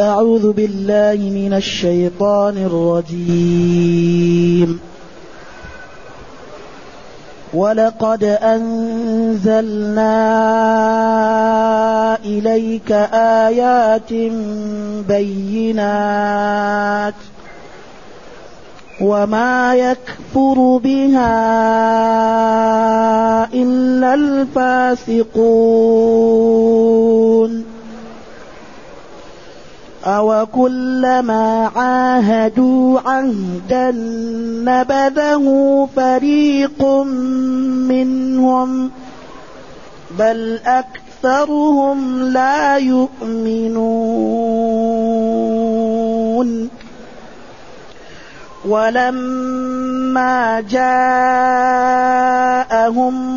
أعوذ بالله من الشيطان الرجيم. ولقد أنزلنا إليك آيات بينات وما يكفر بها إلا الفاسقون. أو كلما عاهدوا عهدا نبذه فريق منهم بل أكثرهم لا يؤمنون ولما جاءهم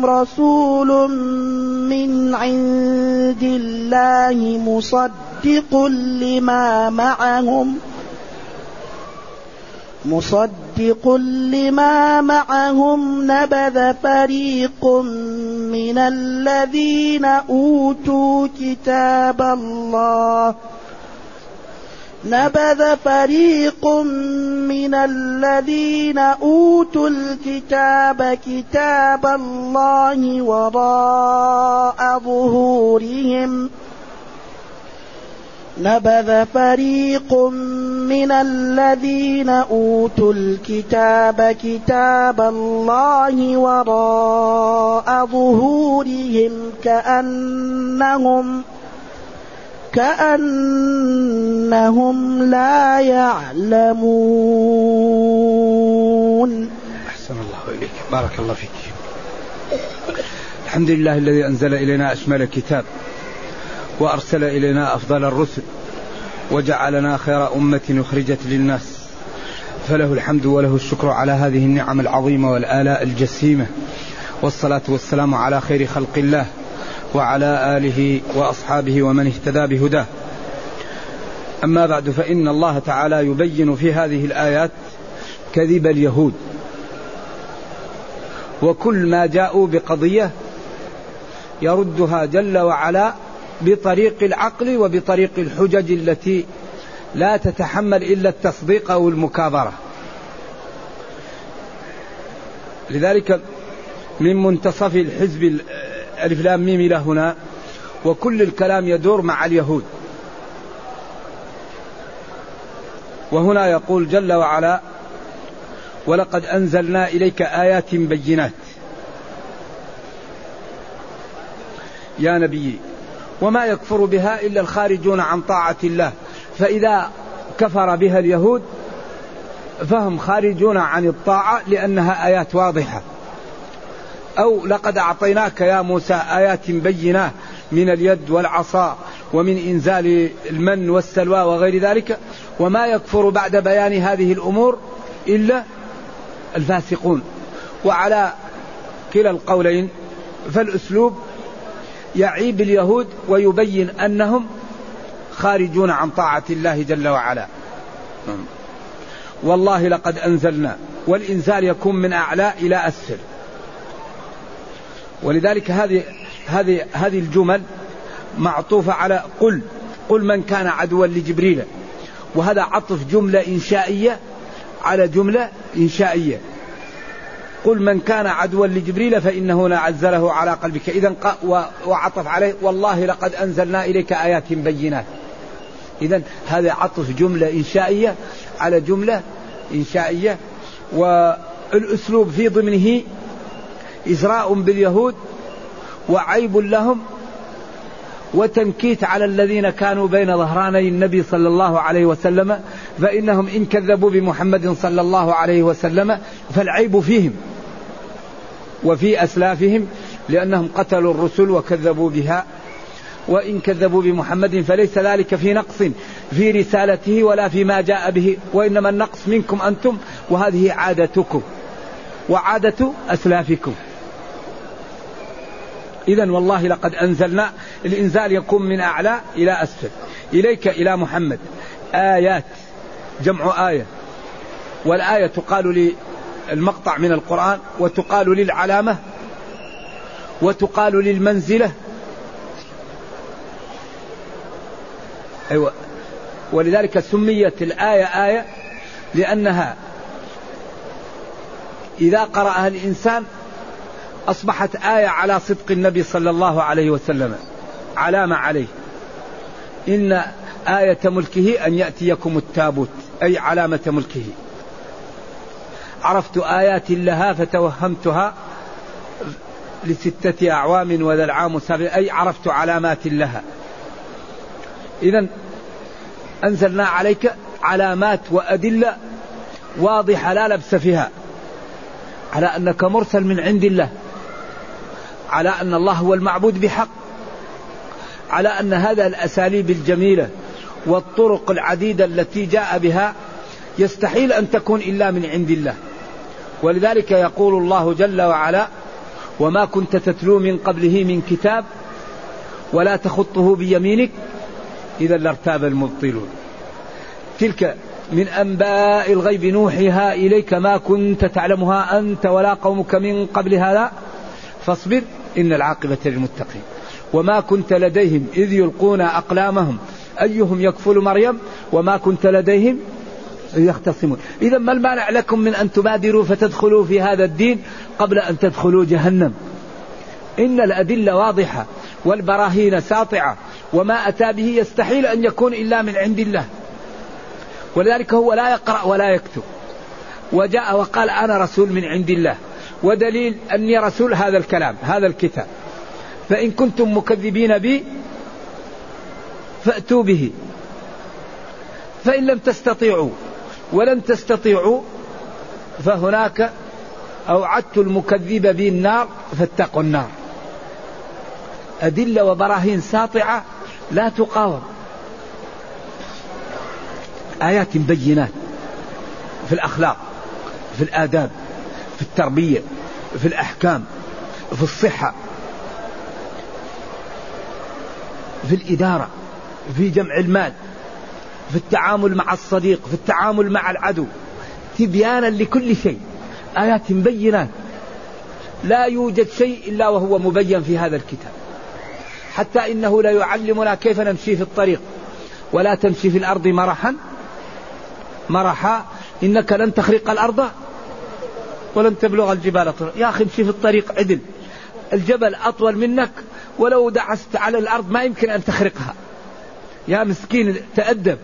رسول من عند الله مصدق لما معهم مصدق لما معهم نبذ فريق من الذين أوتوا كتاب الله نبذ فريق من الذين أوتوا الكتاب كتاب الله وراء ظهورهم. نبذ فريق من الذين أوتوا الكتاب كتاب الله وراء ظهورهم كأنهم كأنهم لا يعلمون. أحسن الله إليك. بارك الله فيك. الحمد لله الذي أنزل إلينا أشمل الكتاب وأرسل إلينا أفضل الرسل وجعلنا خير أمة أخرجت للناس. فله الحمد وله الشكر على هذه النعم العظيمة والآلاء الجسيمة والصلاة والسلام على خير خلق الله. وعلى آله وأصحابه ومن اهتدى بهداه. أما بعد فإن الله تعالى يبين في هذه الآيات كذب اليهود. وكل ما جاءوا بقضية يردها جل وعلا بطريق العقل وبطريق الحجج التي لا تتحمل إلا التصديق أو المكابرة. لذلك من منتصف الحزب ألف لام ميم إلى هنا وكل الكلام يدور مع اليهود. وهنا يقول جل وعلا ولقد أنزلنا إليك آيات بينات. يا نبي وما يكفر بها إلا الخارجون عن طاعة الله. فإذا كفر بها اليهود فهم خارجون عن الطاعة لأنها آيات واضحة. أو لقد أعطيناك يا موسى آيات بينات من اليد والعصا ومن إنزال المن والسلوى وغير ذلك وما يكفر بعد بيان هذه الأمور إلا الفاسقون. وعلى كلا القولين فالأسلوب يعيب اليهود ويبين أنهم خارجون عن طاعة الله جل وعلا. والله لقد أنزلنا والإنزال يكون من أعلى إلى أسفل. ولذلك هذه هذه هذه الجمل معطوفة على قل قل من كان عدوا لجبريل. وهذا عطف جملة إنشائية على جملة إنشائية. قل من كان عدوا لجبريل فإنه نعزله على قلبك. إذا وعطف عليه والله لقد أنزلنا إليك آيات بينات. إذا هذا عطف جملة إنشائية على جملة إنشائية. والأسلوب في ضمنه إزراء باليهود وعيب لهم وتنكيت على الذين كانوا بين ظهراني النبي صلى الله عليه وسلم فإنهم إن كذبوا بمحمد صلى الله عليه وسلم فالعيب فيهم وفي أسلافهم لأنهم قتلوا الرسل وكذبوا بها وإن كذبوا بمحمد فليس ذلك في نقص في رسالته ولا فيما جاء به وإنما النقص منكم أنتم وهذه عادتكم وعادة أسلافكم. إذا والله لقد أنزلنا الإنزال يكون من أعلى إلى أسفل. إليك إلى محمد. آيات جمع آية. والآية تقال للمقطع من القرآن وتقال للعلامة وتقال للمنزلة. أيوة. ولذلك سميت الآية آية لأنها إذا قرأها الإنسان أصبحت آية على صدق النبي صلى الله عليه وسلم. علامة عليه. إن آية ملكه أن يأتيكم التابوت. أي علامة ملكه. عرفت آيات لها فتوهمتها لستة أعوام وذا العام سبع أي عرفت علامات لها. إذا أنزلنا عليك علامات وأدلة واضحة لا لبس فيها. على أنك مرسل من عند الله. على أن الله هو المعبود بحق على أن هذا الأساليب الجميلة والطرق العديدة التي جاء بها يستحيل أن تكون إلا من عند الله. ولذلك يقول الله جل وعلا وما كنت تتلو من قبله من كتاب ولا تخطه بيمينك إذا لارتاب المبطلون. تلك من أنباء الغيب نوحيها إليك ما كنت تعلمها أنت ولا قومك من قبل هذا فاصبر إن العاقبة للمتقين. وما كنت لديهم إذ يلقون أقلامهم. أيهم يكفل مريم؟ وما كنت لديهم يختصمون. إذا ما المانع لكم من أن تبادروا فتدخلوا في هذا الدين قبل أن تدخلوا جهنم؟ إن الأدلة واضحة والبراهين ساطعة وما أتى به يستحيل أن يكون إلا من عند الله. ولذلك هو لا يقرأ ولا يكتب. وجاء وقال أنا رسول من عند الله. ودليل أني رسول هذا الكلام هذا الكتاب. فإن كنتم مكذبين بي فأتوا به. فإن لم تستطيعوا ولن تستطيعوا فهناك أوعدت المكذب بي النار فاتقوا النار. أدلة وبراهين ساطعة لا تقاوم. آيات بينات في الأخلاق في الآداب. في التربية في الأحكام في الصحة في الإدارة في جمع المال في التعامل مع الصديق في التعامل مع العدو. تبيانا لكل شيء آيات بينات. لا يوجد شيء إلا وهو مبين في هذا الكتاب. حتى إنه لا يعلمنا كيف نمشي في الطريق. ولا تمشي في الأرض مرحا مرحا. إنك لن تخرق الأرض. ولن تبلغ الجبال طرق يا أخي امشي في الطريق عدل. الجبل أطول منك ولو دعست على الأرض ما يمكن أن تخرقها. يا مسكين تأدب.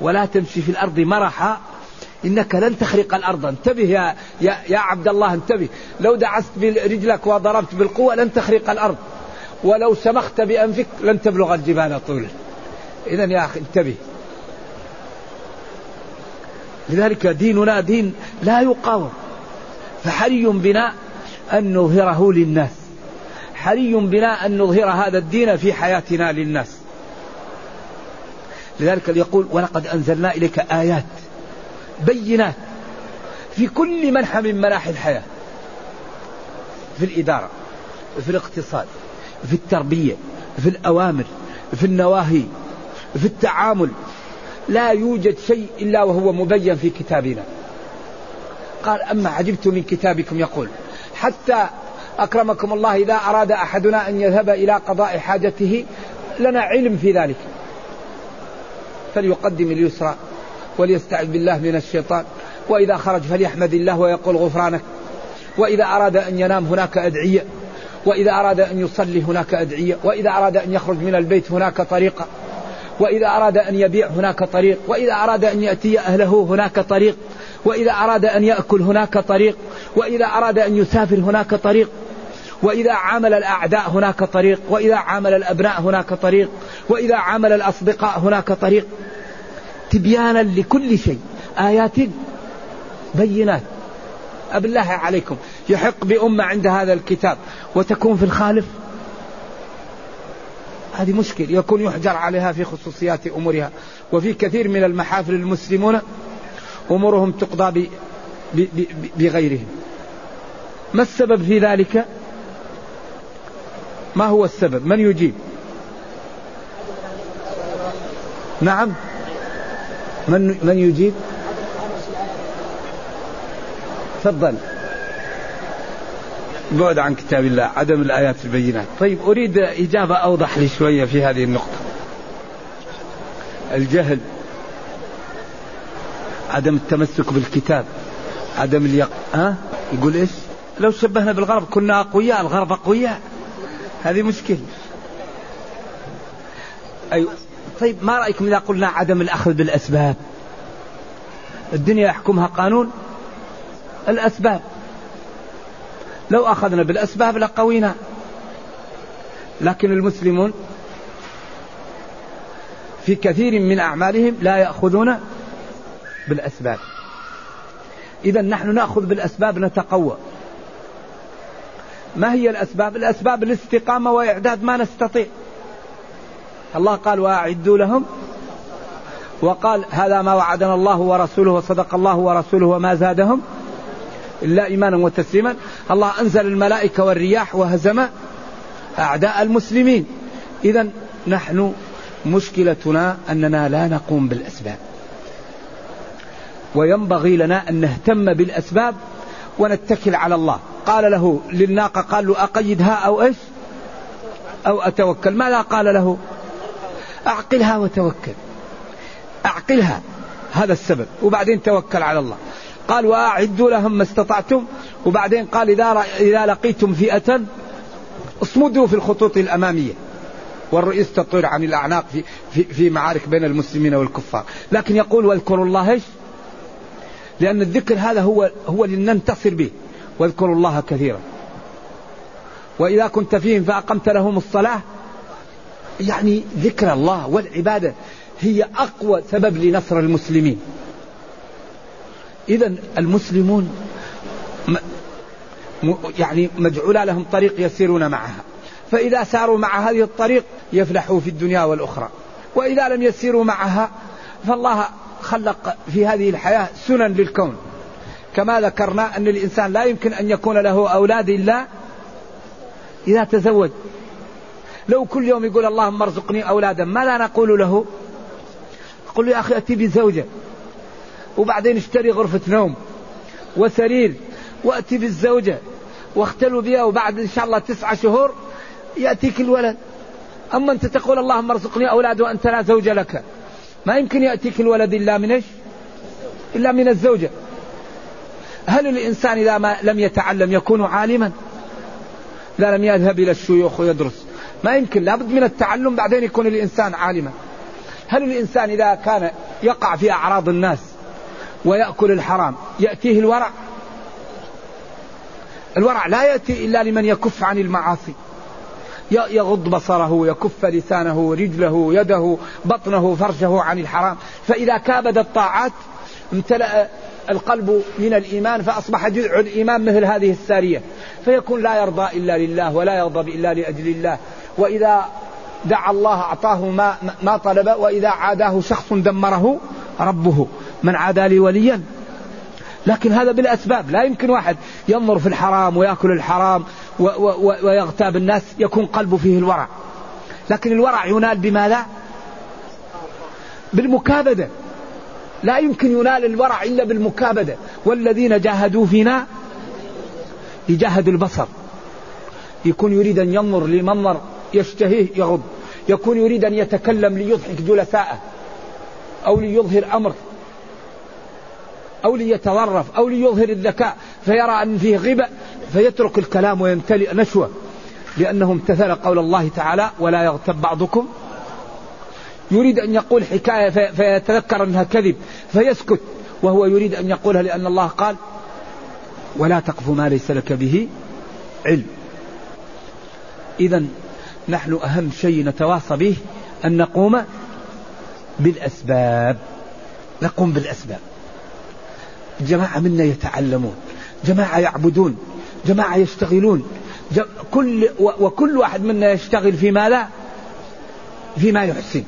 ولا تمشي في الأرض مرحا إنك لن تخرق الأرض. انتبه يا, يا, يا عبد الله انتبه. لو دعست برجلك وضربت بالقوة لن تخرق الأرض. ولو سمخت بأنفك لن تبلغ الجبال طولا إذا يا أخي انتبه. لذلك ديننا دين لا يقاوم. فحري بنا أن نظهره للناس. حري بنا أن نظهر هذا الدين في حياتنا للناس. لذلك يقول ولقد أنزلنا إليك آيات بينات في كل منحى من مناحي الحياة في الإدارة في الاقتصاد في التربية في الأوامر في النواهي في التعامل. لا يوجد شيء إلا وهو مبين في كتابنا. قال أما عجبت من كتابكم يقول حتى أكرمكم الله إذا أراد أحدنا أن يذهب إلى قضاء حاجته لنا علم في ذلك. فليقدم اليسرى وليستعذ بالله من الشيطان وإذا خرج فليحمد الله ويقول غفرانك. وإذا أراد أن ينام هناك أدعية. وإذا أراد أن يصلي هناك أدعية. وإذا أراد أن يخرج من البيت هناك طريقة وإذا أراد أن يبيع هناك طريق. وإذا أراد أن يأتي أهله هناك طريق. وإذا أراد أن يأكل هناك طريق وإذا أراد أن يسافر هناك طريق وإذا عامل الأعداء هناك طريق وإذا عامل الأبناء هناك طريق وإذا عامل الأصدقاء هناك طريق. تبيانا لكل شيء آيات بينات. أبالله عليكم. يحق بأمة عند هذا الكتاب وتكون في الخالف. هذه مشكلة. يكون يحجر عليها في خصوصيات أمورها. وفي كثير من المحافل المسلمون أمورهم تقضى بغيرهم. ما السبب في ذلك؟ ما هو السبب؟ من يجيب؟ نعم. من من يجيب؟ تفضل. بعد عن كتاب الله عدم الآيات البينات. طيب أريد إجابة أوضح لي شوية في هذه النقطة. الجهل عدم التمسك بالكتاب عدم اليق ها؟ يقول إيش؟ لو شبهنا بالغرب كنا أقوياء الغرب أقوياء. هذه مشكلة. أيوة. طيب ما رأيكم إذا قلنا عدم الأخذ بالأسباب؟ الدنيا يحكمها قانون. الأسباب. لو أخذنا بالأسباب لقوينا. لكن المسلمون في كثير من أعمالهم لا يأخذون بالأسباب. إذا نحن نأخذ بالأسباب نتقوى. ما هي الأسباب؟ الأسباب الاستقامة وإعداد ما نستطيع. الله قال وأعدوا لهم. وقال هذا ما وعدنا الله ورسوله وصدق الله ورسوله وما زادهم إلا إيمانا وتسليما. الله أنزل الملائكة والرياح وهزم أعداء المسلمين. إذا نحن مشكلتنا أننا لا نقوم بالأسباب. وينبغي لنا أن نهتم بالأسباب ونتكل على الله. قال له للناقة قال له أقيدها أو إيش؟ أو أتوكل. ماذا قال له؟ أعقلها وتوكل. أعقلها. هذا السبب. وبعدين توكل على الله. قال وأعدوا لهم ما استطعتم. وبعدين قال إذا إذا لقيتم فئة اصمدوا في الخطوط الأمامية. والرئيس تطير عن الأعناق في, في, في معارك بين المسلمين والكفار. لكن يقول واذكروا الله إيش؟ لأن الذكر هذا هو هو لننتصر به. واذكروا الله كثيرا. وإذا كنت فيهم فأقمت لهم الصلاة. يعني ذكر الله والعبادة هي أقوى سبب لنصر المسلمين. إذا المسلمون يعني مجعولة لهم طريق يسيرون معها. فإذا ساروا مع هذه الطريق يفلحوا في الدنيا والأخرى. وإذا لم يسيروا معها فالله خلق في هذه الحياة سنن للكون. كما ذكرنا أن الإنسان لا يمكن أن يكون له أولاد إلا إذا تزوج. لو كل يوم يقول اللهم ارزقني أولادا ما لا نقول له قل يا أخي أتي بزوجة. وبعدين اشتري غرفة نوم وسرير وأتي بالزوجة واختلوا بها وبعد إن شاء الله تسعة شهور يأتيك الولد. أما أنت تقول اللهم ارزقني أولاد وأنت لا زوج لك. ما يمكن يأتيك الولد إلا من إيش؟ إلا من الزوجة. هل الإنسان إذا ما لم يتعلم يكون عالما؟ إذا لم يذهب إلى الشيوخ ويدرس. ما يمكن لابد من التعلم بعدين يكون الإنسان عالما. هل الإنسان إذا كان يقع في أعراض الناس ويأكل الحرام يأتيه الورع؟ الورع لا يأتي إلا لمن يكف عن المعاصي. يغض بصره يكف لسانه رجله يده بطنه فرجه عن الحرام. فإذا كابد الطاعات امتلأ القلب من الإيمان فأصبح جذع الإيمان مثل هذه السارية. فيكون لا يرضى إلا لله ولا يغضب إلا لأجل الله. وإذا دعا الله أعطاه ما, ما طلب وإذا عاداه شخص دمره ربه. من عادى لي وليا. لكن هذا بالأسباب. لا يمكن واحد ينظر في الحرام ويأكل الحرام ويغتاب الناس يكون قلبه فيه الورع. لكن الورع ينال بماذا؟ بالمكابدة. لا يمكن ينال الورع إلا بالمكابدة. والذين جاهدوا فينا يجاهد البصر. يكون يريد أن ينظر لمنظر يشتهيه يغض. يكون يريد أن يتكلم ليضحك جلساءه. أو ليظهر أمر. أو ليتظرف. أو ليظهر الذكاء. فيرى أن فيه غبة فيترك الكلام ويمتلئ نشوة لأنه امتثل قول الله تعالى ولا يغتب بعضكم يريد أن يقول حكاية فيتذكر أنها كذب فيسكت وهو يريد أن يقولها لأن الله قال ولا تقف ما ليس لك به علم إذا نحن أهم شيء نتواصى به أن نقوم بالأسباب. نقوم بالأسباب. جماعة منا يتعلمون جماعة يعبدون. جماعة يشتغلون. كل وكل واحد منا يشتغل في ما لا فيما يحسن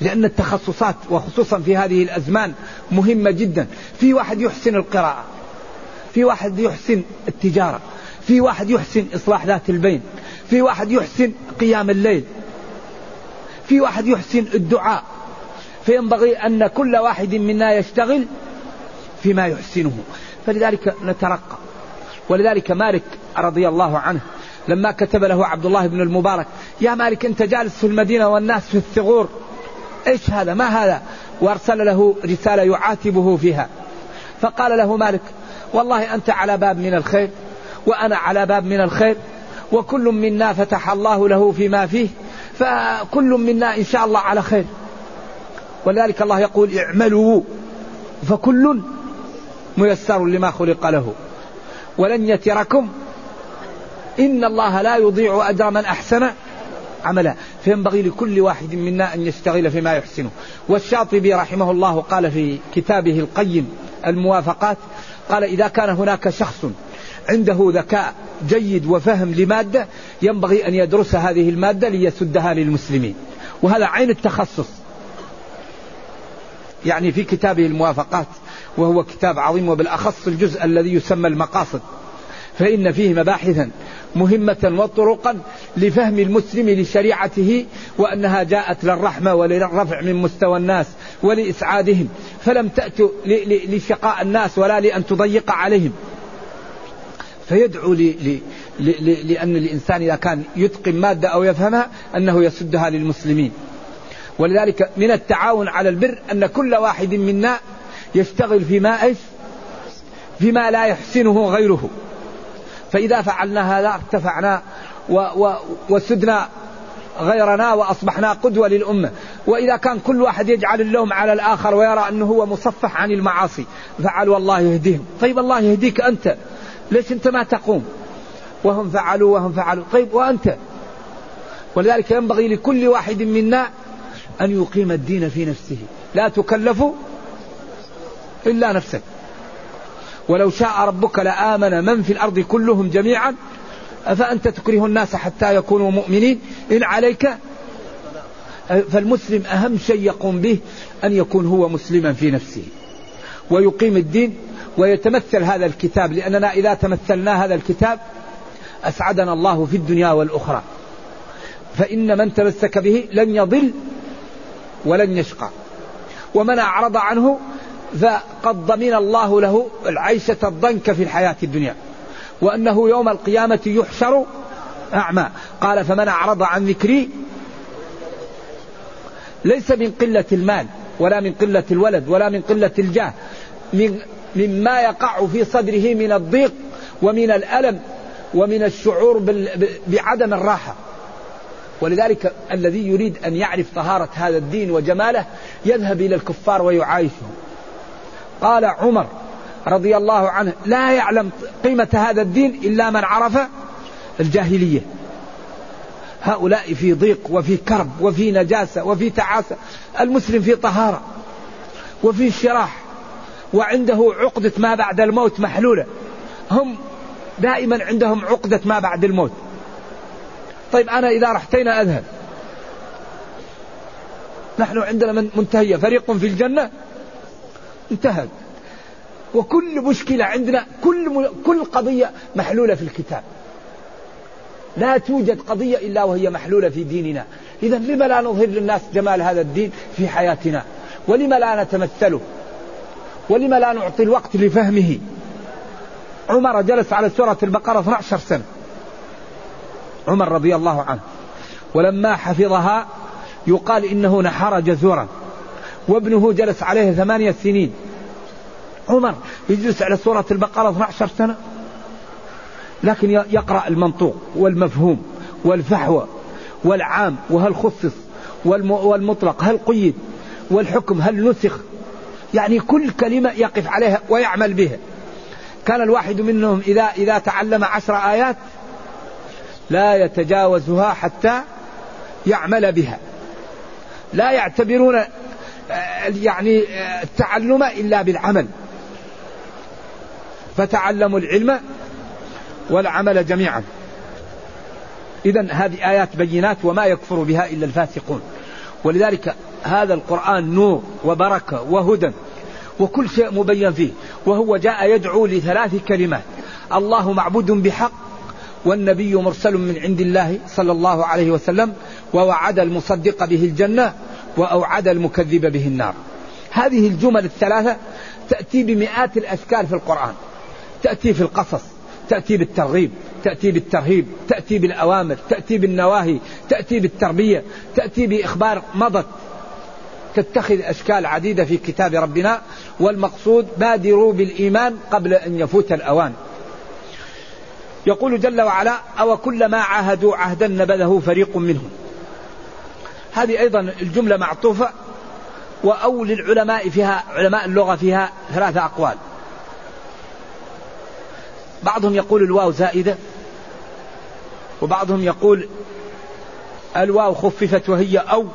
لأن التخصصات وخصوصا في هذه الأزمان مهمة جدا. في واحد يحسن القراءة. في واحد يحسن التجارة. في واحد يحسن إصلاح ذات البين. في واحد يحسن قيام الليل. في واحد يحسن الدعاء. فينبغي أن كل واحد منا يشتغل فيما يحسنه. فلذلك نترقى. ولذلك مالك رضي الله عنه لما كتب له عبد الله بن المبارك يا مالك أنت جالس في المدينة والناس في الثغور إيش هذا؟ ما هذا؟ وأرسل له رسالة يعاتبه فيها. فقال له مالك والله أنت على باب من الخير وأنا على باب من الخير وكل منا فتح الله له فيما فيه فكل منا إن شاء الله على خير. ولذلك الله يقول اعملوا فكل ميسر لما خلق له. ولن يتركم. إن الله لا يضيع أجر من أحسن عملا. فينبغي لكل واحد منا أن يشتغل فيما يحسنه. والشاطبي رحمه الله قال في كتابه القيم الموافقات قال إذا كان هناك شخص عنده ذكاء جيد وفهم لمادة ينبغي أن يدرس هذه المادة ليسدها للمسلمين. وهذا عين التخصص. يعني في كتابه الموافقات وهو كتاب عظيم وبالأخص الجزء الذي يسمى المقاصد. فإن فيه مباحثا مهمة وطرقا لفهم المسلم لشريعته وأنها جاءت للرحمة وللرفع من مستوى الناس ولإسعادهم. فلم تأتوا لشقاء الناس ولا لأن تضيق عليهم. فيدعو لأن الإنسان إذا كان يتقن مادة أو يفهمها أنه يسدها للمسلمين. ولذلك من التعاون على البر أن كل واحد منا يشتغل فيما إيش؟ فيما لا يحسنه غيره. فإذا فعلنا هذا ارتفعنا و و وسدنا غيرنا وأصبحنا قدوة للأمة. وإذا كان كل واحد يجعل اللوم على الآخر ويرى أنه هو مصفح عن المعاصي فعلوا الله يهديهم. طيب الله يهديك أنت. ليش أنت ما تقوم؟ وهم فعلوا وهم فعلوا. طيب وأنت؟ ولذلك ينبغي لكل واحد منا أن يقيم الدين في نفسه. لا تكلف إلا نفسك. ولو شاء ربك لآمن من في الأرض كلهم جميعا أفأنت تكره الناس حتى يكونوا مؤمنين؟ إن عليك فالمسلم أهم شيء يقوم به أن يكون هو مسلما في نفسه ويقيم الدين ويتمثل هذا الكتاب. لأننا إذا تمثلنا هذا الكتاب أسعدنا الله في الدنيا والأخرى. فإن من تمسك به لن يضل ولن يشقى. ومن أعرض عنه فقد ضمن الله له العيشة الضنك في الحياة الدنيا وأنه يوم القيامة يحشر أعمى. قال فمن أعرض عن ذكري ليس من قلة المال ولا من قلة الولد ولا من قلة الجاه من مما يقع في صدره من الضيق ومن الألم ومن الشعور بعدم الراحة. ولذلك الذي يريد أن يعرف طهارة هذا الدين وجماله يذهب إلى الكفار ويعايشهم قال عمر رضي الله عنه لا يعلم قيمة هذا الدين إلا من عرف الجاهلية. هؤلاء في ضيق وفي كرب وفي نجاسة وفي تعاسة المسلم في طهارة وفي انشراح وعنده عقدة ما بعد الموت محلولة. هم دائما عندهم عقدة ما بعد الموت. طيب أنا إذا رحتينا أذهب؟ نحن عندنا من منتهية فريق في الجنة؟ انتهت. وكل مشكلة عندنا كل كل قضية محلولة في الكتاب. لا توجد قضية إلا وهي محلولة في ديننا. إذا لما لا نظهر للناس جمال هذا الدين في حياتنا؟ ولما لا نتمثله؟ ولما لا نعطي الوقت لفهمه؟ عمر جلس على سورة البقرة 12 سنة. عمر رضي الله عنه. ولما حفظها يقال إنه نحر جزورا. وابنه جلس عليه ثمانية سنين. عمر يجلس على سورة البقرة 12 سنة. لكن يقرأ المنطوق والمفهوم والفحوى والعام وهل خصص والمطلق هل قيد والحكم هل نسخ يعني كل كلمة يقف عليها ويعمل بها. كان الواحد منهم إذا إذا تعلم عشر آيات لا يتجاوزها حتى يعمل بها. لا يعتبرون يعني آه، التعلم إلا بالعمل. فتعلموا العلم والعمل جميعا. إذا هذه آيات بينات وما يكفر بها إلا الفاسقون. ولذلك هذا القرآن نور وبركة وهدى وكل شيء مبين فيه. وهو جاء يدعو لثلاث كلمات. الله معبود بحق والنبي مرسل من عند الله صلى الله عليه وسلم ووعد المصدق به الجنة وأوعد المكذب به النار. هذه الجمل الثلاثة تأتي بمئات الأشكال في القرآن. تأتي في القصص تأتي بالترغيب تأتي بالترهيب تأتي بالأوامر تأتي بالنواهي تأتي بالتربية تأتي بإخبار مضت. تتخذ أشكال عديدة في كتاب ربنا والمقصود بادروا بالإيمان قبل أن يفوت الأوان. يقول جل وعلا أو كلما عاهدوا عهدا نبذه فريق منهم. هذه أيضا الجملة معطوفة وأو للعلماء فيها علماء اللغة فيها ثلاثة أقوال. بعضهم يقول الواو زائدة وبعضهم يقول الواو خففت وهي أو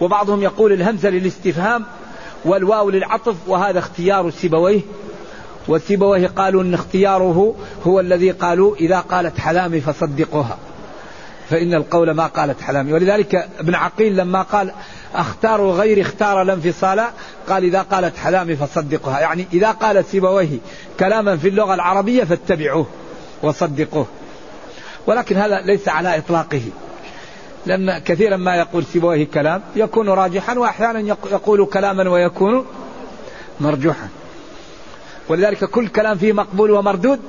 وبعضهم يقول الهمزة للاستفهام والواو للعطف وهذا اختيار سيبويه وسيبويه قالوا إن اختياره هو الذي قالوا إذا قالت حلامي فصدقوها. فإن القول ما قالت حلامي. ولذلك ابن عقيل لما قال أختار غير اختار الانفصال قال إذا قالت حلامي فصدقوها يعني إذا قال سيبويه كلاما في اللغة العربية فاتبعوه وصدقوه. ولكن هذا ليس على إطلاقه. لأن كثيرا ما يقول سيبويه كلام يكون راجحا وأحيانا يقول كلاما ويكون مرجوحا. ولذلك كل كلام فيه مقبول ومردود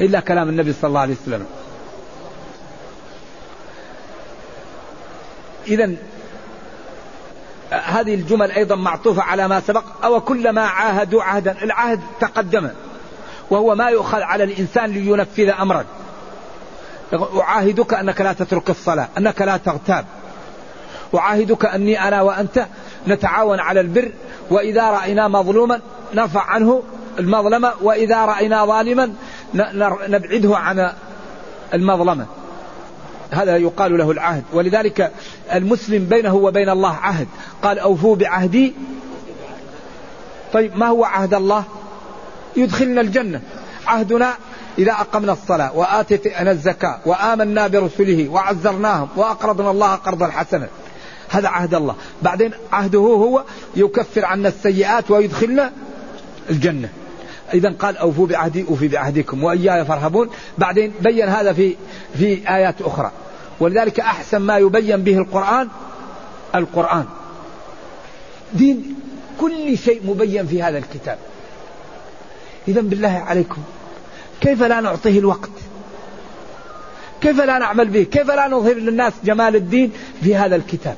إلا كلام النبي صلى الله عليه وسلم. إذا هذه الجمل أيضا معطوفة على ما سبق أو كلما عاهدوا عهدا العهد تقدم وهو ما يؤخذ على الإنسان لينفذ أمرا. أعاهدك أنك لا تترك الصلاة أنك لا تغتاب. أعاهدك أني أنا وأنت نتعاون على البر وإذا رأينا مظلوما نرفع عنه المظلمة وإذا رأينا ظالما نبعده عن المظلمة. هذا يقال له العهد. ولذلك المسلم بينه وبين الله عهد. قال أوفوا بعهدي. طيب ما هو عهد الله؟ يدخلنا الجنة. عهدنا إذا أقمنا الصلاة وآتينا الزكاة وآمنا برسله وعزرناهم وأقرضنا الله قرضا حسنا. هذا عهد الله. بعدين عهده هو يكفر عنا السيئات ويدخلنا الجنة. إذا قال أوفوا بعهدي أوفي بعهدكم وإياي فارهبون. بعدين بين هذا في في آيات أخرى. ولذلك أحسن ما يبين به القرآن القرآن. دين كل شيء مبين في هذا الكتاب. إذا بالله عليكم كيف لا نعطيه الوقت؟ كيف لا نعمل به؟ كيف لا نظهر للناس جمال الدين في هذا الكتاب؟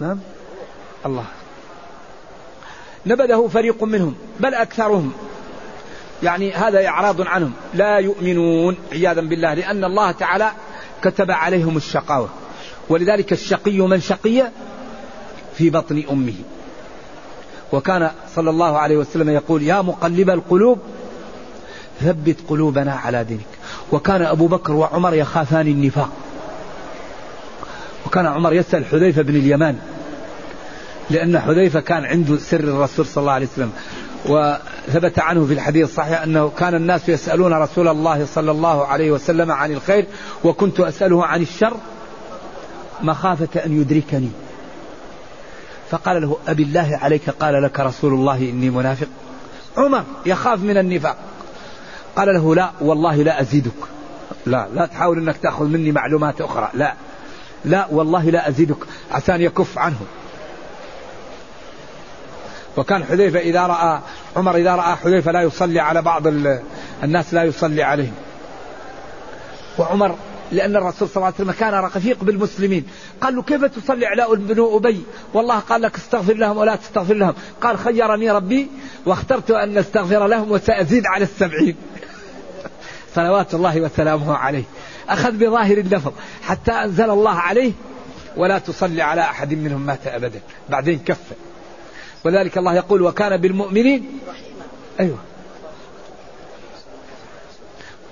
نعم؟ الله. نبذه فريق منهم بل أكثرهم. يعني هذا إعراض عنهم. لا يؤمنون عياذا بالله لأن الله تعالى كتب عليهم الشقاوة. ولذلك الشقي من شقي في بطن أمه. وكان صلى الله عليه وسلم يقول يا مقلب القلوب ثبت قلوبنا على دينك. وكان أبو بكر وعمر يخافان النفاق. وكان عمر يسأل حذيفة بن اليمان لأن حذيفة كان عنده سر الرسول صلى الله عليه وسلم. وثبت عنه في الحديث الصحيح أنه كان الناس يسألون رسول الله صلى الله عليه وسلم عن الخير وكنت أسأله عن الشر مخافة أن يدركني. فقال له أبي الله عليك؟ قال لك رسول الله إني منافق. عمر يخاف من النفاق. قال له لا والله لا أزيدك. لا لا تحاول أنك تأخذ مني معلومات أخرى. لا لا والله لا أزيدك. عشان يكف عنه. وكان حذيفة إذا رأى عمر إذا رأى حذيفة لا يصلي على بعض الناس لا يصلي عليهم. وعمر لأن الرسول صلى الله عليه وسلم كان رفيق بالمسلمين. قال له كيف تصلي على بنو أبي؟ والله قال لك استغفر لهم ولا تستغفر لهم. قال خيرني ربي واخترت أن أستغفر لهم وسأزيد على السبعين. صلوات الله وسلامه عليه. أخذ بظاهر اللفظ. حتى أنزل الله عليه ولا تصلي على أحد منهم مات أبدا. بعدين كف ولذلك الله يقول وكان بالمؤمنين أيوه.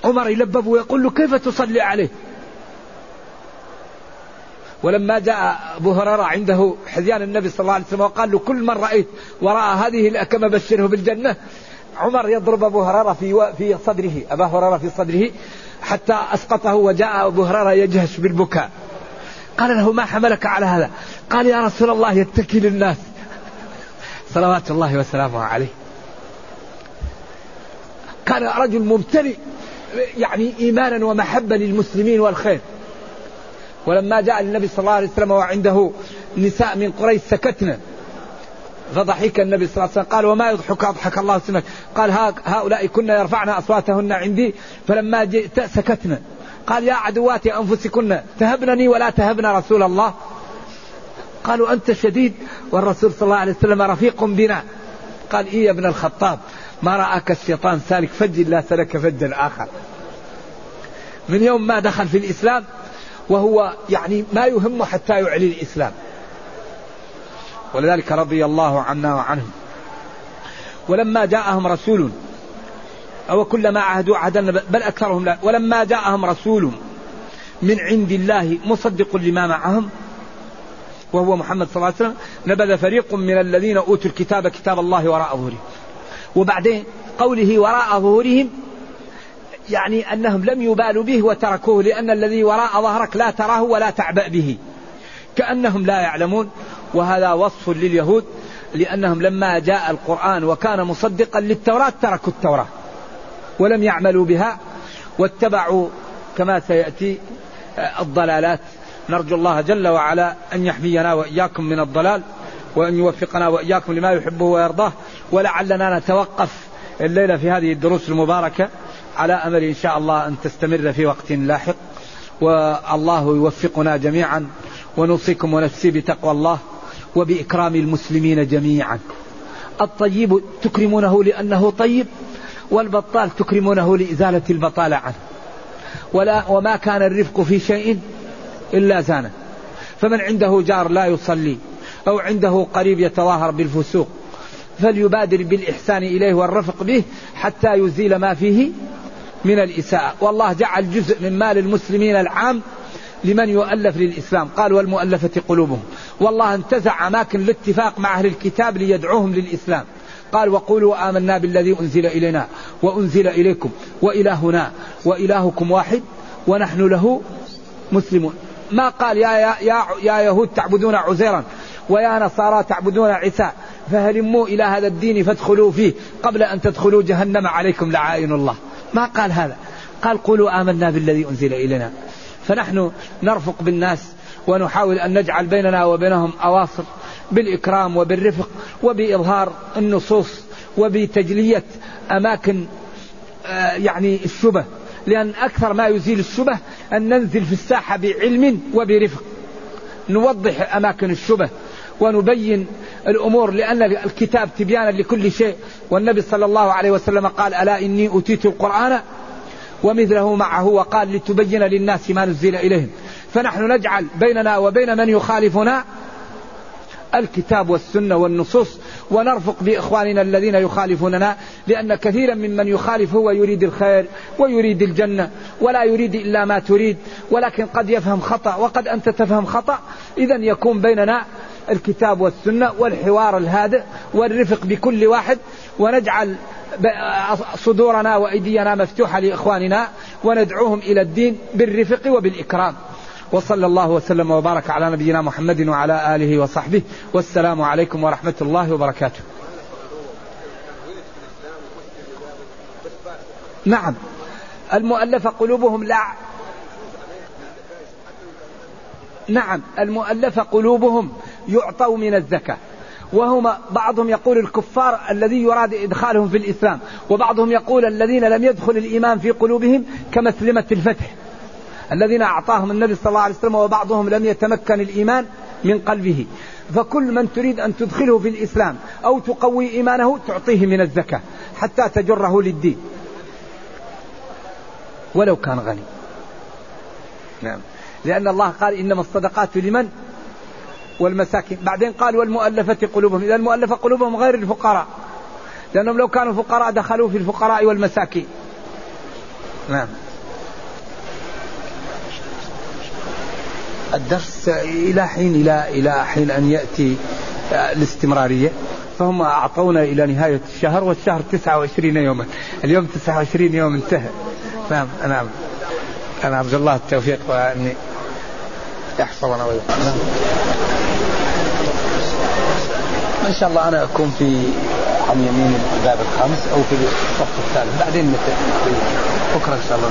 عمر يلبب ويقول له كيف تصلي عليه؟ ولما جاء أبو هريرة عنده حذيان النبي صلى الله عليه وسلم وقال له كل من رأيت وراء هذه الأكمة بشره بالجنة عمر يضرب أبو هريرة في في صدره أبا هريرة في صدره حتى أسقطه وجاء أبو هريرة يجهش بالبكاء. قال له ما حملك على هذا؟ قال يا رسول الله يتكي للناس صلوات الله وسلامه عليه. كان رجل ممتلئ يعني إيمانا ومحبة للمسلمين والخير. ولما جاء النبي صلى الله عليه وسلم وعنده نساء من قريش سكتنا. فضحك النبي صلى الله عليه وسلم قال وما يضحك أضحك الله سنك قال هؤلاء كنا يرفعن أصواتهن عندي. فلما جئت سكتنا. قال يا عدوات أنفسكن تهبنني ولا تهبن رسول الله. قالوا أنت شديد والرسول صلى الله عليه وسلم رفيق بنا. قال إيه يا ابن الخطاب؟ ما رآك الشيطان سالك فج لا سلك فجا آخر من يوم ما دخل في الإسلام وهو يعني ما يهمه حتى يعلي الإسلام. ولذلك رضي الله عنا وعنهم. ولما جاءهم رسول أو كلما عهدوا عهدا بل أكثرهم لا. ولما جاءهم رسول من عند الله مصدق لما معهم وهو محمد صلى الله عليه وسلم نبذ فريق من الذين أوتوا الكتاب كتاب الله وراء ظهورهم. وبعدين قوله وراء ظهورهم يعني أنهم لم يبالوا به وتركوه لأن الذي وراء ظهرك لا تراه ولا تعبأ به. كأنهم لا يعلمون وهذا وصف لليهود لأنهم لما جاء القرآن وكان مصدقا للتوراة تركوا التوراة ولم يعملوا بها واتبعوا كما سيأتي الضلالات. نرجو الله جل وعلا أن يحمينا وإياكم من الضلال وأن يوفقنا وإياكم لما يحبه ويرضاه ولعلنا نتوقف الليلة في هذه الدروس المباركة على أمل إن شاء الله أن تستمر في وقت لاحق. والله يوفقنا جميعا ونوصيكم ونفسي بتقوى الله وبإكرام المسلمين جميعا. الطيب تكرمونه لأنه طيب والبطال تكرمونه لإزالة البطالة عنه. ولا وما كان الرفق في شيء إلا زانه. فمن عنده جار لا يصلي أو عنده قريب يتظاهر بالفسوق فليبادر بالإحسان إليه والرفق به حتى يزيل ما فيه من الإساءة. والله جعل جزء من مال المسلمين العام لمن يؤلف للإسلام. قال والمؤلفة قلوبهم والله انتزع أماكن الاتفاق مع أهل الكتاب ليدعوهم للإسلام. قال وقولوا آمنا بالذي أنزل إلينا وأنزل إليكم وإلهنا وإلهكم واحد ونحن له مسلمون. ما قال يا, يا, يا, يا يهود تعبدون عزيرا ويا نصارى تعبدون عيسى فهلموا إلى هذا الدين فادخلوا فيه قبل أن تدخلوا جهنم عليكم لعائن الله. ما قال هذا؟ قال قولوا آمنا بالذي أنزل إلينا. فنحن نرفق بالناس ونحاول أن نجعل بيننا وبينهم أواصر بالإكرام وبالرفق وبإظهار النصوص وبتجلية أماكن آه، يعني الشبه. لأن أكثر ما يزيل الشبه أن ننزل في الساحة بعلم وبرفق. نوضح أماكن الشبه ونبين الأمور لأن الكتاب تبيانا لكل شيء. والنبي صلى الله عليه وسلم قال ألا إني أوتيت القرآن ومثله معه وقال لتبين للناس ما نزل إليهم. فنحن نجعل بيننا وبين من يخالفنا الكتاب والسنة والنصوص ونرفق بإخواننا الذين يخالفوننا لأن كثيرا ممن يخالف هو يريد الخير ويريد الجنة ولا يريد إلا ما تريد ولكن قد يفهم خطأ وقد أنت تفهم خطأ. إذا يكون بيننا الكتاب والسنة والحوار الهادئ والرفق بكل واحد ونجعل صدورنا وأيدينا مفتوحة لإخواننا وندعوهم إلى الدين بالرفق وبالإكرام. وصلى الله وسلم وبارك على نبينا محمد وعلى آله وصحبه. والسلام عليكم ورحمة الله وبركاته. نعم. المؤلفة قلوبهم لا. نعم. المؤلفة قلوبهم يعطوا من الزكاة. وهم بعضهم يقول الكفار الذي يراد إدخالهم في الإسلام وبعضهم يقول الذين لم يدخل الإيمان في قلوبهم كمسلمة الفتح. الذين أعطاهم النبي صلى الله عليه وسلم وبعضهم لم يتمكن الإيمان من قلبه. فكل من تريد أن تدخله في الإسلام أو تقوي إيمانه تعطيه من الزكاة حتى تجره للدين. ولو كان غني. نعم. لأن الله قال إنما الصدقات لمن؟ والمساكين. بعدين قال والمؤلفة قلوبهم. إذا المؤلفة قلوبهم غير الفقراء. لأنهم لو كانوا فقراء دخلوا في الفقراء والمساكين. نعم. الدرس إلى حين إلى إلى حين أن يأتي الاستمرارية. فهم أعطونا إلى نهاية الشهر والشهر 29 يوما. اليوم 29 يوم انتهى. نعم نعم. أنا أرجو الله التوفيق وأني يحفظنا ويحفظنا نعم. إن شاء الله أنا أكون في عن يمين الباب الخامس أو في الصف الثالث. بعدين بكرة إن شاء الله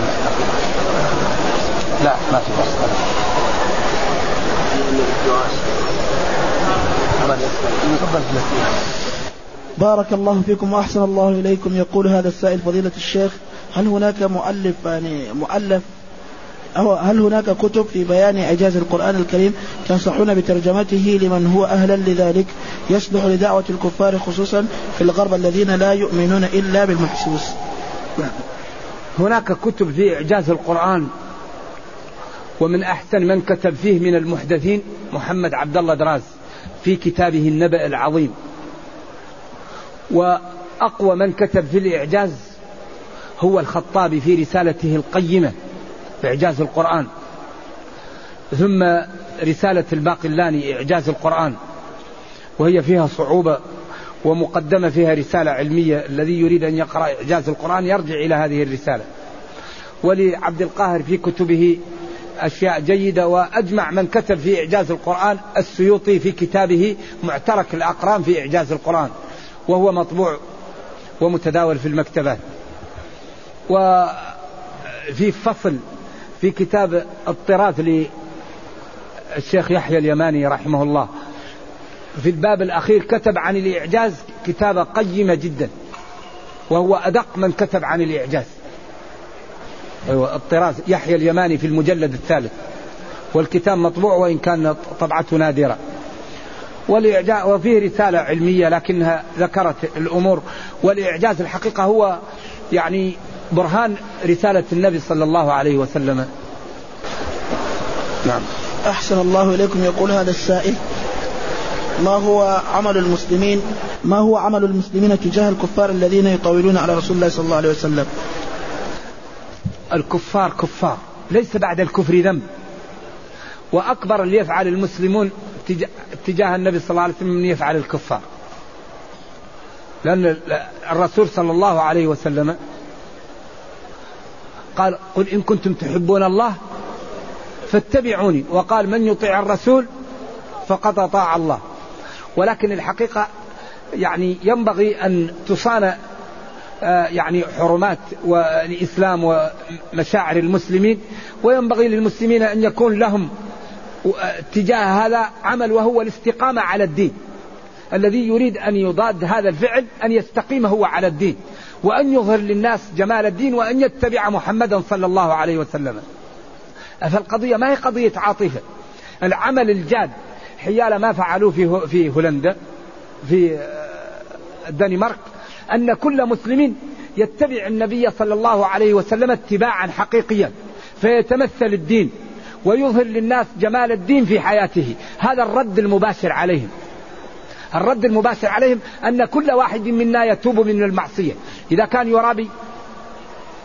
لا ما في فرصة. بارك الله فيكم وأحسن الله إليكم. يقول هذا السائل فضيلة الشيخ هل هناك مؤلف يعني مؤلف؟ هل هناك كتب في بيان إعجاز القرآن الكريم تنصحون بترجمته لمن هو أهلا لذلك؟ يصلح لدعوة الكفار خصوصا في الغرب الذين لا يؤمنون إلا بالمحسوس. هناك كتب في إعجاز القرآن ومن أحسن من كتب فيه من المحدثين محمد عبد الله دراز في كتابه النبأ العظيم. وأقوى من كتب في الإعجاز هو الخطابي في رسالته القيمة إعجاز القرآن. ثم رسالة الباقلاني إعجاز القرآن. وهي فيها صعوبة ومقدمة فيها رسالة علمية. الذي يريد أن يقرأ إعجاز القرآن يرجع إلى هذه الرسالة. ولعبد القاهر في كتبه أشياء جيدة وأجمع من كتب في إعجاز القرآن السيوطي في كتابه معترك الأقران في إعجاز القرآن وهو مطبوع ومتداول في المكتبات. وفي فصل في كتاب الطراث للشيخ يحيى اليماني رحمه الله. في الباب الأخير كتب عن الإعجاز كتابة قيمة جدا وهو أدق من كتب عن الإعجاز. أيوة الطراز يحيى اليماني في المجلد الثالث. والكتاب مطبوع وإن كان طبعته نادرة. والإعجاز وفيه رسالة علمية لكنها ذكرت الأمور. والإعجاز الحقيقة هو يعني برهان رسالة النبي صلى الله عليه وسلم. نعم. أحسن الله إليكم. يقول هذا السائل ما هو عمل المسلمين ما هو عمل المسلمين تجاه الكفار الذين يطاولون على رسول الله صلى الله عليه وسلم؟ الكفار كفار. ليس بعد الكفر ذنب. وأكبر اللي يفعل المسلمون تجاه النبي صلى الله عليه وسلم من يفعل الكفار. لأن الرسول صلى الله عليه وسلم قال قل إن كنتم تحبون الله فاتبعوني. وقال من يطيع الرسول فقد أطاع الله. ولكن الحقيقة يعني ينبغي أن تصان يعني حرمات والإسلام ومشاعر المسلمين وينبغي للمسلمين أن يكون لهم آه، تجاه هذا عمل وهو الاستقامة على الدين. الذي يريد أن يضاد هذا الفعل أن يستقيم هو على الدين. وأن يظهر للناس جمال الدين وأن يتبع محمدا صلى الله عليه وسلم. فالقضية ما هي قضية عاطفة. العمل الجاد حيال ما فعلوه في في هولندا في آه، الدنمارك أن كل مسلم يتبع النبي صلى الله عليه وسلم اتباعا حقيقيا فيتمثل الدين ويظهر للناس جمال الدين في حياته. هذا الرد المباشر عليهم. الرد المباشر عليهم أن كل واحد منا يتوب من المعصية. إذا كان يرابي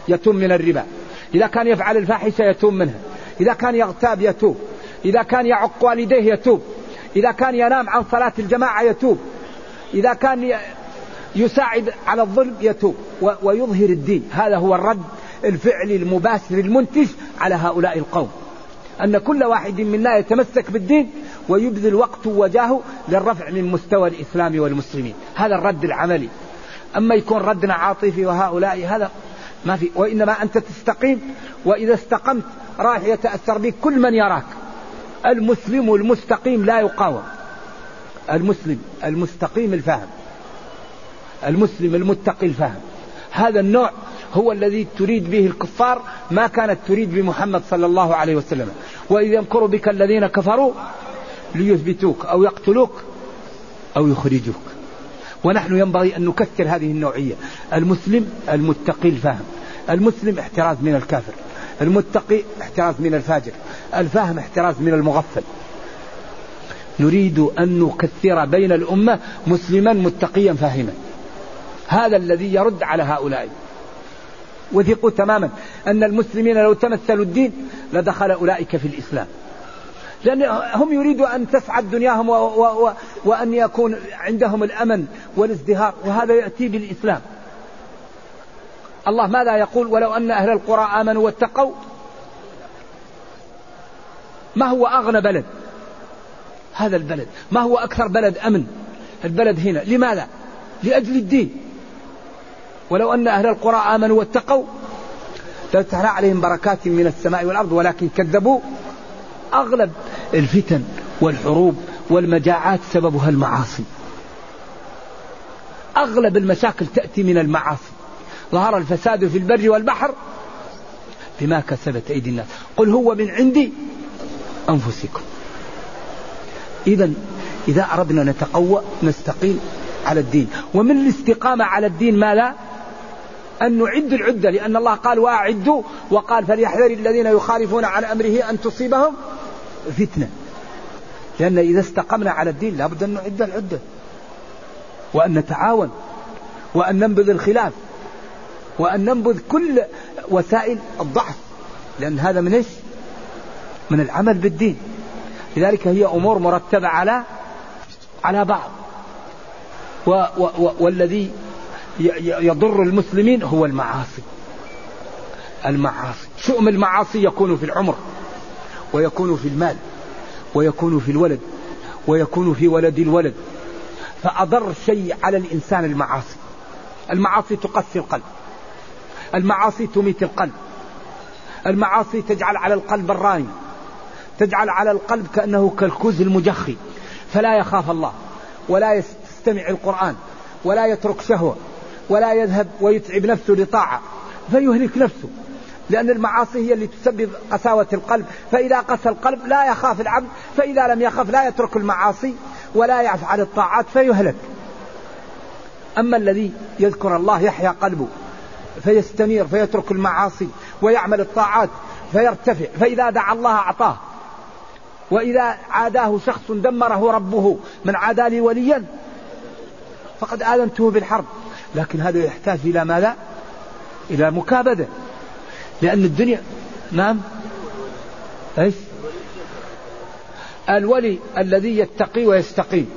يتوب من الربا. إذا كان يفعل الفاحشة يتوب منها. إذا كان يغتاب يتوب. إذا كان يعق والديه يتوب. إذا كان ينام عن صلاة الجماعة يتوب. إذا كان يساعد على الظلم يتوب ويظهر الدين. هذا هو الرد الفعلي المباشر المنتج على هؤلاء القوم. أن كل واحد منا يتمسك بالدين ويبذل وقته وجاهه للرفع من مستوى الإسلام والمسلمين. هذا الرد العملي. أما يكون ردنا عاطفي وهؤلاء هذا ما في. وإنما أنت تستقيم وإذا استقمت راح يتأثر بك كل من يراك. المسلم المستقيم لا يقاوم. المسلم المستقيم الفهم المسلم المتقي الفهم. هذا النوع هو الذي تريد به الكفار ما كانت تريد بمحمد صلى الله عليه وسلم. وإذ يمكر بك الذين كفروا ليثبتوك أو يقتلوك أو يخرجوك. ونحن ينبغي أن نكثر هذه النوعية. المسلم المتقي الفهم. المسلم احتراز من الكافر. المتقي احتراز من الفاجر. الفاهم احتراز من المغفل. نريد أن نكثر بين الأمة مسلما متقيا فاهما. هذا الذي يرد على هؤلاء. وثقوا تماما أن المسلمين لو تمثلوا الدين لدخل أولئك في الإسلام. لأن هم يريدوا أن تسعد دنياهم و و و وأن يكون عندهم الأمن والازدهار وهذا يأتي بالإسلام. الله ماذا يقول؟ ولو أن أهل القرى آمنوا واتقوا ما هو أغنى بلد؟ هذا البلد. ما هو أكثر بلد أمن؟ البلد هنا. لماذا؟ لأجل الدين. ولو أن أهل القرى آمنوا واتقوا لفتحنا عليهم بركات من السماء والأرض ولكن كذبوا. أغلب الفتن والحروب والمجاعات سببها المعاصي. أغلب المشاكل تأتي من المعاصي. ظهر الفساد في البر والبحر بما كسبت أيدي الناس. قل هو من عندي أنفسكم. إذا إذا أردنا نتقوى نستقيم على الدين. ومن الاستقامة على الدين ما لا؟ أن نعد العدة لأن الله قال وأعدوا وقال فليحذر الذين يخالفون عن أمره أن تصيبهم فتنة. لأن إذا استقمنا على الدين لابد أن نعد العدة. وأن نتعاون وأن ننبذ الخلاف وأن ننبذ كل وسائل الضعف. لأن هذا من إيش؟ من العمل بالدين. لذلك هي أمور مرتبة على على بعض. و و والذي يضر المسلمين هو المعاصي. المعاصي. شؤم المعاصي يكون في العمر ويكون في المال ويكون في الولد ويكون في ولد الولد. فأضر شيء على الإنسان المعاصي. المعاصي تقسي القلب. المعاصي تميت القلب. المعاصي تجعل على القلب الراني. تجعل على القلب كأنه كالكوز المجخي. فلا يخاف الله ولا يستمع القرآن ولا يترك شهوة ولا يذهب ويتعب نفسه لطاعة فيهلك نفسه لأن المعاصي هي اللي تسبب قساوة القلب فإذا قسى القلب لا يخاف العبد فإذا لم يخف لا يترك المعاصي ولا يفعل الطاعات فيهلك. أما الذي يذكر الله يحيا قلبه فيستنير فيترك المعاصي ويعمل الطاعات فيرتفع فإذا دعا الله أعطاه. وإذا عاداه شخص دمره ربه من عادى لي وليا فقد آذنته بالحرب. لكن هذا يحتاج إلى ماذا؟ إلى مكابدة. لأن الدنيا نعم. إيش؟ الولي الذي يتقي ويستقيم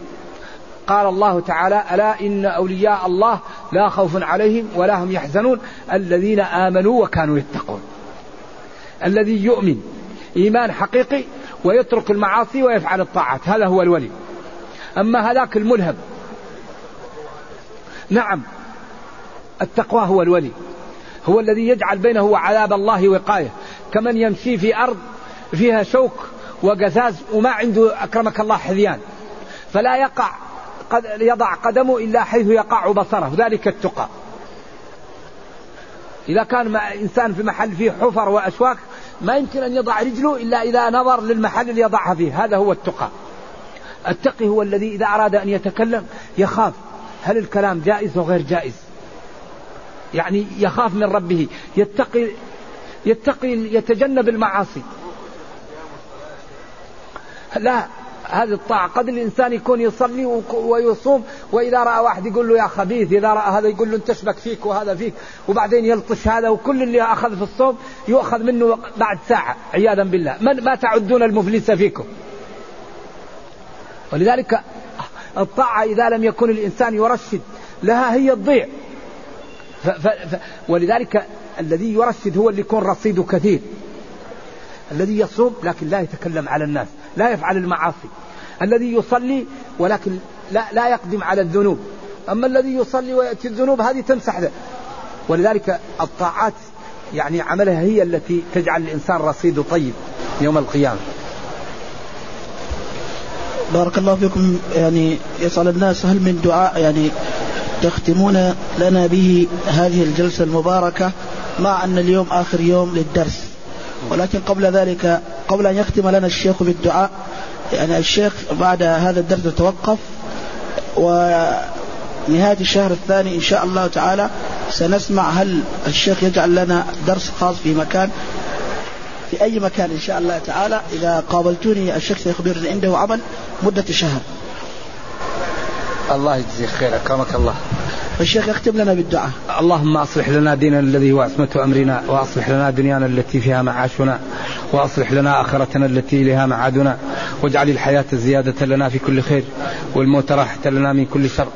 قال الله تعالى ألا إن أولياء الله لا خوف عليهم ولا هم يحزنون. الذين آمنوا وكانوا يتقون. الذي يؤمن إيمان حقيقي ويترك المعاصي ويفعل الطاعات. هذا هو الولي. أما هذاك الملهم نعم. التقوى هو الولي. هو الذي يجعل بينه وعذاب الله وقاية. كمن يمشي في أرض فيها شوك وقزاز وما عنده أكرمك الله حذيان. فلا يقع قد يضع قدمه إلا حيث يقع بصره. ذلك التقى. إذا كان إنسان في محل فيه حفر وأشواك ما يمكن أن يضع رجله إلا إذا نظر للمحل اللي يضعها فيه. هذا هو التقى. التقي هو الذي إذا أراد أن يتكلم يخاف. هل الكلام جائز وغير جائز؟ يعني يخاف من ربه يتقي يتقي يتجنب المعاصي. لا هذه الطاعة قد الإنسان يكون يصلي ويصوم وإذا رأى واحد يقول له يا خبيث إذا رأى هذا يقول له أنت اشبك فيك وهذا فيك وبعدين يلطش هذا وكل اللي أخذ في الصوم يؤخذ منه بعد ساعة عياذا بالله. من ما تعدون المفلس فيكم؟ ولذلك الطاعة إذا لم يكن الإنسان يرشد لها هي تضيع ف ف ف ولذلك الذي يرشد هو اللي يكون رصيده كثير. الذي يصوم لكن لا يتكلم على الناس لا يفعل المعاصي. الذي يصلي ولكن لا, لا يقدم على الذنوب. أما الذي يصلي ويأتي الذنوب هذه تمسح ذلك ولذلك الطاعات يعني عملها هي التي تجعل الإنسان رصيده طيب يوم القيامة. بارك الله فيكم. يعني يسأل الناس هل من دعاء يعني تختمون لنا به هذه الجلسة المباركة مع أن اليوم آخر يوم للدرس. ولكن قبل ذلك قبل أن يختم لنا الشيخ بالدعاء يعني الشيخ بعد هذا الدرس يتوقف ونهاية الشهر الثاني إن شاء الله تعالى سنسمع هل الشيخ يجعل لنا درس خاص في مكان في أي مكان إن شاء الله تعالى. إذا قابلتوني الشيخ سيخبرني عنده عمل مدة شهر. الله يجزيك خير أكرمك الله. الشيخ يختم لنا بالدعاء. اللهم أصلح لنا ديننا الذي هو عصمة أمرنا وأصلح لنا دنيانا التي فيها معاشنا وأصلح لنا آخرتنا التي إليها معادنا واجعل الحياة زيادة لنا في كل خير والموت راحة لنا من كل شر.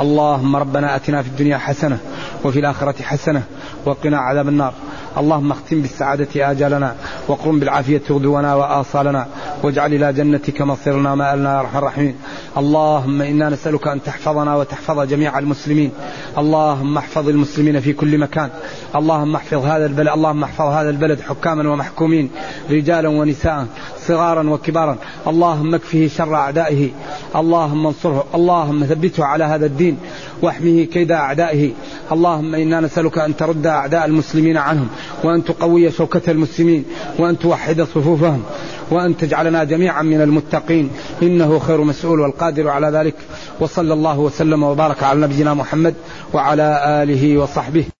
اللهم ربنا أتنا في الدنيا حسنة وفي الآخرة حسنة وقنا عذاب النار. اللهم اختم بالسعادة آجالنا وقرم بالعافية غدونا وآصالنا. واجعل إلى جنتك مصيرنا مآلنا يا أرحم الراحمين. اللهم إنا نسألك أن تحفظنا وتحفظ جميع المسلمين. اللهم احفظ المسلمين في كل مكان. اللهم احفظ هذا البلد اللهم احفظ هذا البلد حكاما ومحكومين رجالا ونساء صغارا وكبارا. اللهم اكفه شر أعدائه. اللهم انصره. اللهم ثبته على هذا الدين. واحمه كيد أعدائه. اللهم إنا نسألك أن ترد أعداء المسلمين عنهم وأن تقوي شوكة المسلمين وأن توحد صفوفهم. وأن تجعلنا جميعا من المتقين. إنه خير مسؤول والقادر على ذلك. وصلى الله وسلم وبارك على نبينا محمد وعلى آله وصحبه.